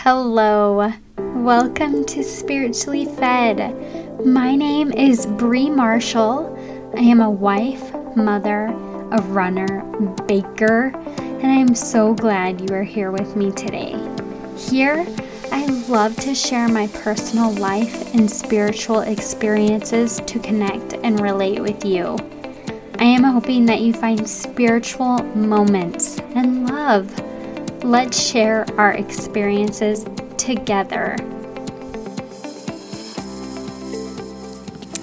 Hello, welcome to Spiritually Fed. My name is Bree Marshall. I am a wife, mother, a runner, baker, and I am so glad you are here with me today. Here, I love to share my personal life and spiritual experiences to connect and relate with you. I am hoping that you find spiritual moments and love Let's share our experiences together.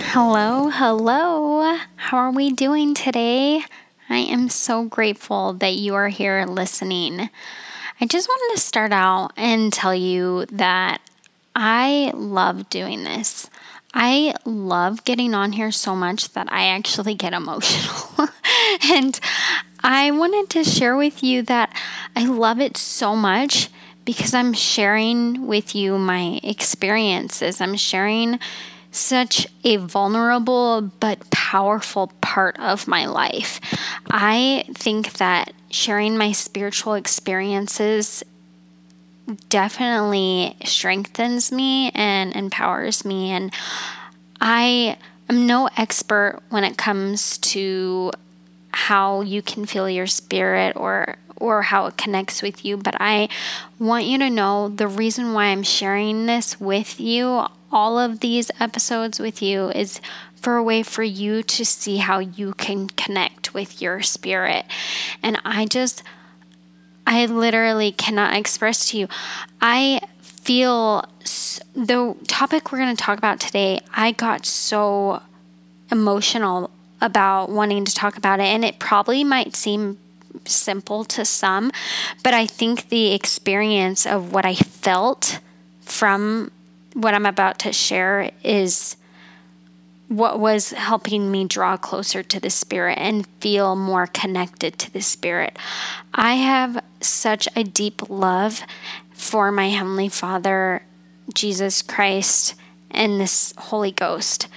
Hello, hello. How are we doing today? I am so grateful that you are here listening. I just wanted to start out and tell you that I love doing this. I love getting on here so much that I actually get emotional. and I wanted to share with you that I love it so much because I'm sharing with you my experiences. I'm sharing such a vulnerable but powerful part of my life. I think that sharing my spiritual experiences definitely strengthens me and empowers me. And I am no expert when it comes to how you can feel your spirit or or how it connects with you, but I want you to know the reason why I'm sharing this with you, all of these episodes with you is for a way for you to see how you can connect with your spirit. And I just I literally cannot express to you. I feel the topic we're going to talk about today, I got so emotional about wanting to talk about it. And it probably might seem simple to some, but I think the experience of what I felt from what I'm about to share is what was helping me draw closer to the Spirit and feel more connected to the Spirit. I have such a deep love for my Heavenly Father, Jesus Christ, and this Holy Ghost.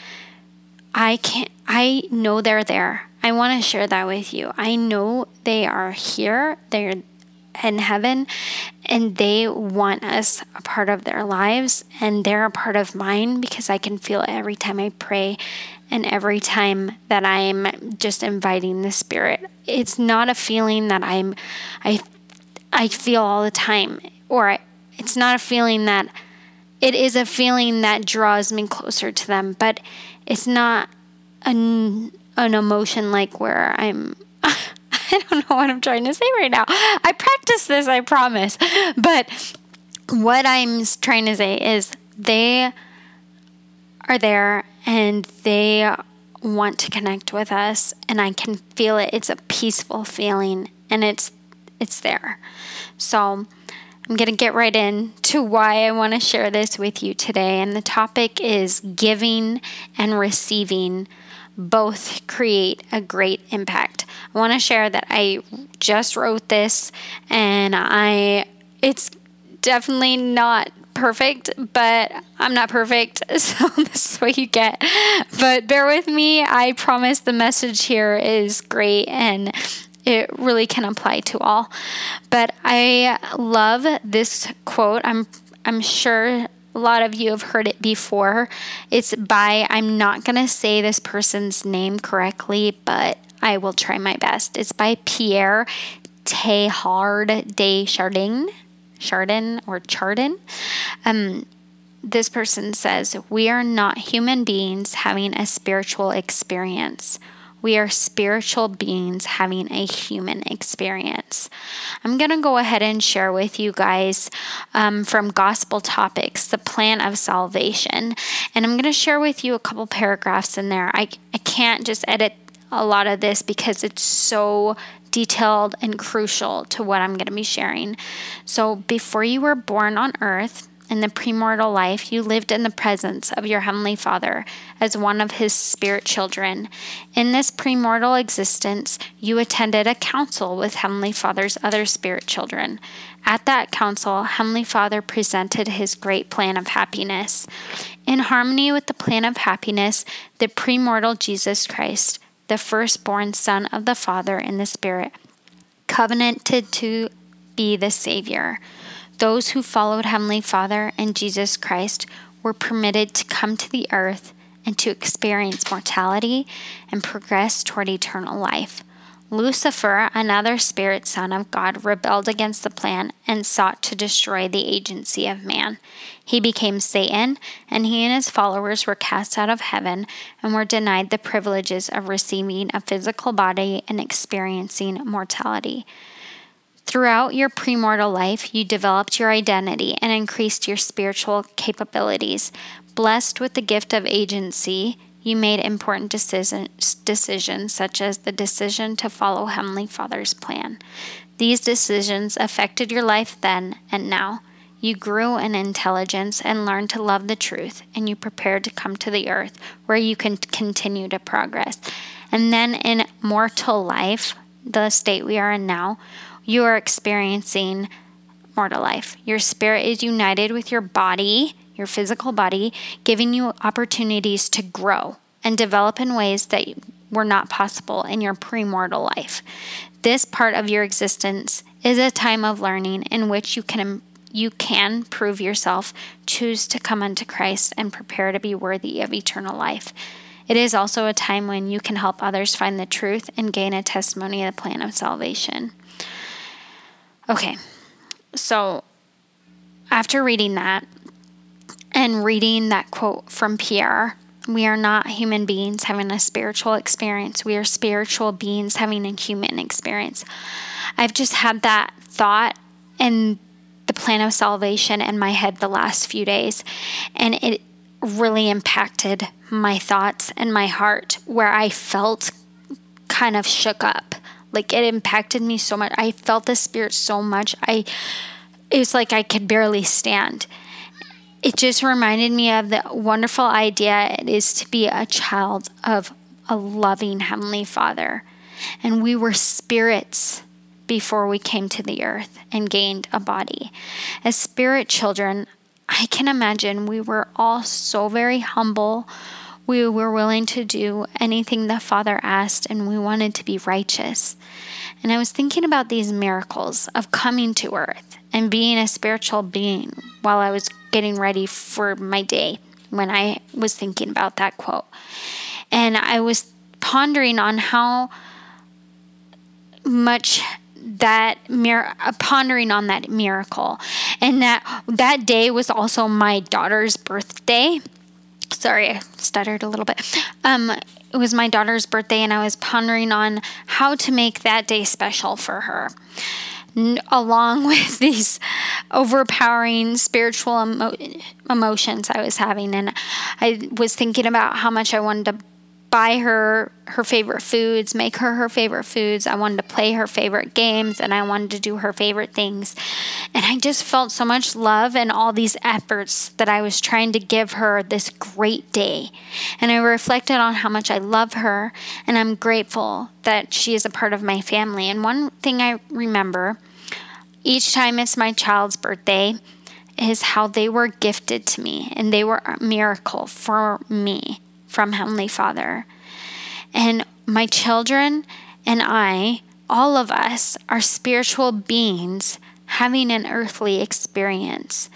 I can't I know they're there. I want to share that with you. I know they are here. They're in heaven and they want us a part of their lives and they're a part of mine because I can feel it every time I pray and every time that I'm just inviting the spirit. It's not a feeling that I'm I I feel all the time or it's not a feeling that it is a feeling that draws me closer to them, but it's not an an emotion like where I'm I don't know what I'm trying to say right now. I practice this, I promise. But what I'm trying to say is they are there and they want to connect with us and I can feel it. It's a peaceful feeling and it's it's there. So I'm going to get right in to why I want to share this with you today and the topic is giving and receiving both create a great impact. I want to share that I just wrote this and I it's definitely not perfect, but I'm not perfect, so this is what you get. But bear with me. I promise the message here is great and it really can apply to all. But I love this quote. I'm I'm sure a lot of you have heard it before. It's by, I'm not going to say this person's name correctly, but I will try my best. It's by Pierre Teilhard de Chardin, Chardin or Chardin. Um, this person says, We are not human beings having a spiritual experience. We are spiritual beings having a human experience. I'm going to go ahead and share with you guys um, from Gospel Topics the plan of salvation. And I'm going to share with you a couple paragraphs in there. I, I can't just edit a lot of this because it's so detailed and crucial to what I'm going to be sharing. So, before you were born on earth, in the premortal life, you lived in the presence of your Heavenly Father as one of His spirit children. In this premortal existence, you attended a council with Heavenly Father's other spirit children. At that council, Heavenly Father presented His great plan of happiness. In harmony with the plan of happiness, the premortal Jesus Christ, the firstborn Son of the Father in the Spirit, covenanted to be the Savior. Those who followed Heavenly Father and Jesus Christ were permitted to come to the earth and to experience mortality and progress toward eternal life. Lucifer, another spirit son of God, rebelled against the plan and sought to destroy the agency of man. He became Satan, and he and his followers were cast out of heaven and were denied the privileges of receiving a physical body and experiencing mortality. Throughout your premortal life, you developed your identity and increased your spiritual capabilities. Blessed with the gift of agency, you made important decisions, decisions such as the decision to follow Heavenly Father's plan. These decisions affected your life then and now. You grew in intelligence and learned to love the truth, and you prepared to come to the earth where you can continue to progress. And then in mortal life, the state we are in now, you are experiencing mortal life. Your spirit is united with your body your physical body, giving you opportunities to grow and develop in ways that were not possible in your premortal life. This part of your existence is a time of learning in which you can you can prove yourself, choose to come unto Christ and prepare to be worthy of eternal life. It is also a time when you can help others find the truth and gain a testimony of the plan of salvation. Okay. So, after reading that, and reading that quote from Pierre. We are not human beings having a spiritual experience. We are spiritual beings having a human experience. I've just had that thought and the plan of salvation in my head the last few days, and it really impacted my thoughts and my heart where I felt kind of shook up. Like it impacted me so much. I felt the spirit so much. I it was like I could barely stand it just reminded me of the wonderful idea it is to be a child of a loving Heavenly Father. And we were spirits before we came to the earth and gained a body. As spirit children, I can imagine we were all so very humble. We were willing to do anything the Father asked, and we wanted to be righteous. And I was thinking about these miracles of coming to earth and being a spiritual being while I was getting ready for my day when I was thinking about that quote. And I was pondering on how much that mir- uh, pondering on that miracle and that that day was also my daughter's birthday sorry i stuttered a little bit um it was my daughter's birthday and i was pondering on how to make that day special for her along with these overpowering spiritual emo- emotions I was having. And I was thinking about how much I wanted to buy her her favorite foods, make her her favorite foods. I wanted to play her favorite games and I wanted to do her favorite things. And I just felt so much love and all these efforts that I was trying to give her this great day. And I reflected on how much I love her and I'm grateful that she is a part of my family. And one thing I remember each time it's my child's birthday is how they were gifted to me and they were a miracle for me from Heavenly Father. And my children and I, all of us, are spiritual beings having an earthly experience.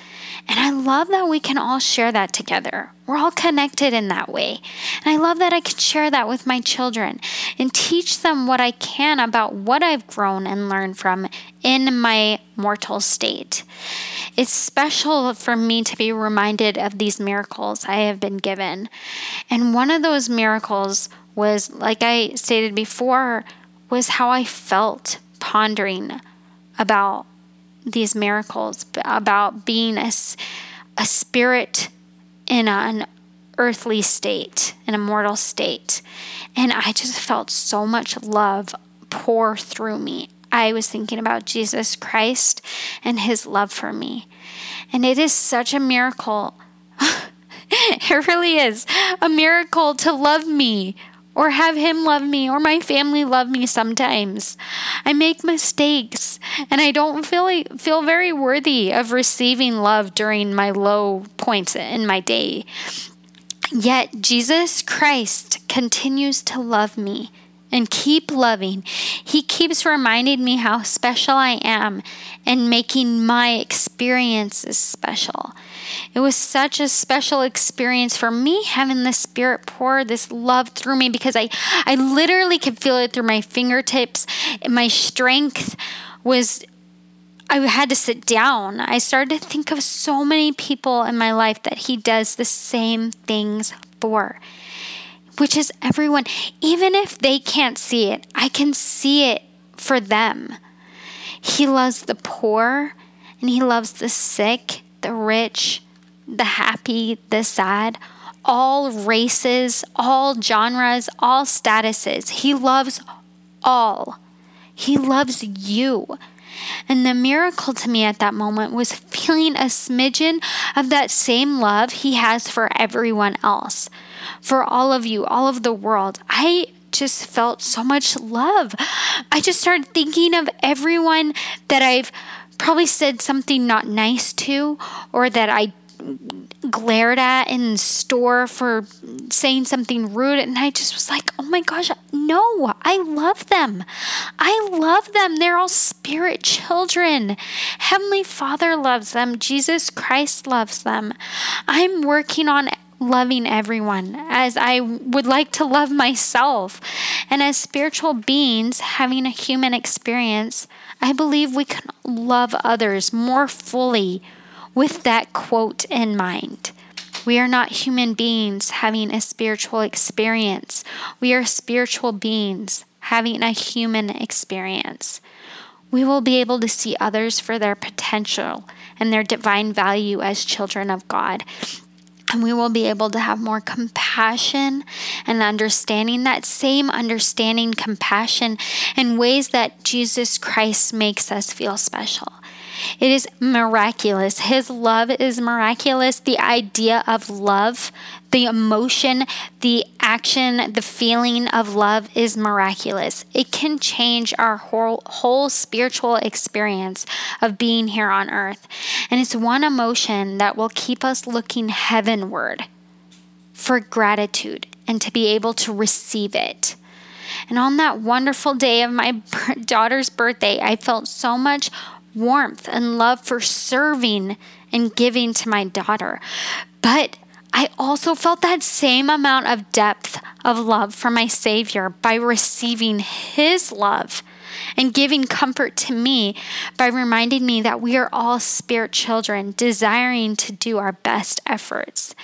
And I love that we can all share that together. We're all connected in that way. And I love that I can share that with my children and teach them what I can about what I've grown and learned from in my mortal state. It's special for me to be reminded of these miracles I have been given. And one of those miracles was, like I stated before, was how I felt pondering about these miracles, about being a, a spirit in an earthly state, in a mortal state. And I just felt so much love pour through me. I was thinking about Jesus Christ and his love for me. And it is such a miracle. it really is a miracle to love me or have him love me or my family love me sometimes. I make mistakes and I don't feel feel very worthy of receiving love during my low points in my day. Yet Jesus Christ continues to love me and keep loving. He keeps reminding me how special I am and making my experiences special. It was such a special experience for me having the Spirit pour this love through me because I, I literally could feel it through my fingertips. My strength was I had to sit down. I started to think of so many people in my life that he does the same things for, which is everyone. Even if they can't see it, I can see it for them. He loves the poor and he loves the sick, the rich, the happy, the sad, all races, all genres, all statuses. He loves all. He loves you. And the miracle to me at that moment was feeling a smidgen of that same love he has for everyone else, for all of you, all of the world. I just felt so much love. I just started thinking of everyone that I've probably said something not nice to or that I glared at in store for saying something rude. And I just was like, oh my gosh, no, I love them. I love them. They're all spirit children. Heavenly Father loves them. Jesus Christ loves them. I'm working on loving everyone as I would like to love myself. And as spiritual beings having a human experience, I believe we can love others more fully with that quote in mind. We are not human beings having a spiritual experience. We are spiritual beings having a human experience. We will be able to see others for their potential and their divine value as children of God. And we will be able to have more compassion and understanding, that same understanding, compassion in ways that Jesus Christ makes us feel special. It is miraculous. His love is miraculous. The idea of love, the emotion, the action, the feeling of love is miraculous. It can change our whole, whole spiritual experience of being here on earth. And it's one emotion that will keep us looking heavenward for gratitude and to be able to receive it. And on that wonderful day of my daughter's birthday, I felt so much warmth and love for serving and giving to my daughter. But I also felt that same amount of depth of love for my Savior by receiving His love and giving comfort to me by reminding me that we are all spirit children desiring to do our best efforts.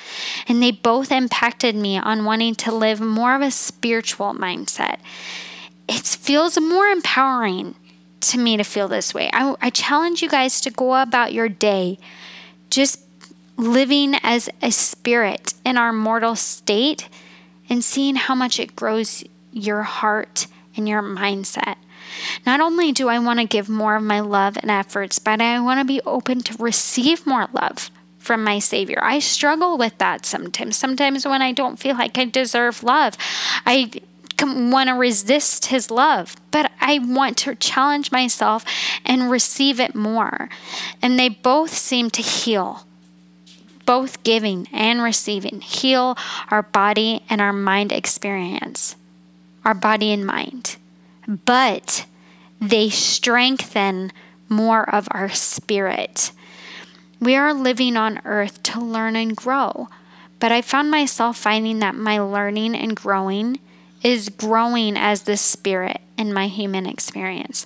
And they both impacted me on wanting to live more of a spiritual mindset. It feels more empowering to me to feel this way. I, I challenge you guys to go about your day just living as a spirit in our mortal state and seeing how much it grows your heart and your mindset. Not only do I want to give more of my love and efforts, but I want to be open to receive more love from my Savior. I struggle with that sometimes. Sometimes when I don't feel like I deserve love, I want to resist his love, but I want to challenge myself and receive it more. And they both seem to heal, both giving and receiving, heal our body and our mind experience, our body and mind. But they strengthen more of our spirit. We are living on earth to learn and grow. But I found myself finding that my learning and growing is growing as the spirit in my human experience.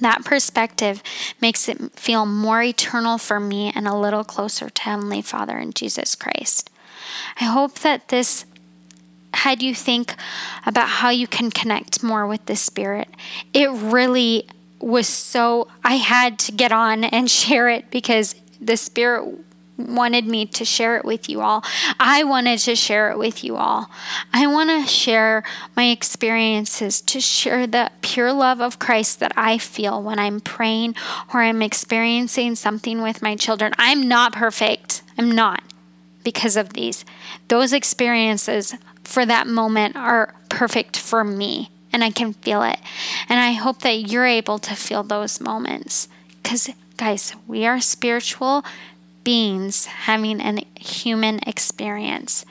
That perspective makes it feel more eternal for me and a little closer to Heavenly Father and Jesus Christ. I hope that this had you think about how you can connect more with the Spirit. It really was so, I had to get on and share it because the Spirit wanted me to share it with you all. I wanted to share it with you all. I want to share my experiences, to share the pure love of Christ that I feel when I'm praying or I'm experiencing something with my children. I'm not perfect. I'm not because of these. Those experiences for that moment are perfect for me and I can feel it. And I hope that you're able to feel those moments because, guys, we are spiritual beings having a human experience.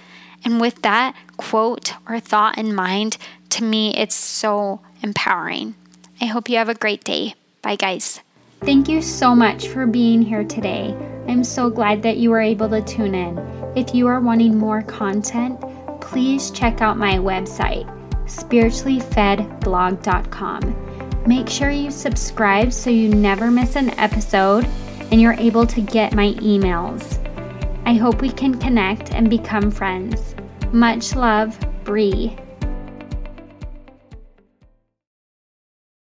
And with that quote or thought in mind, to me, it's so empowering. I hope you have a great day. Bye, guys. Thank you so much for being here today. I'm so glad that you were able to tune in. If you are wanting more content, please check out my website, spirituallyfedblog.com. Make sure you subscribe so you never miss an episode and you're able to get my emails. I hope we can connect and become friends. Much love, Bree.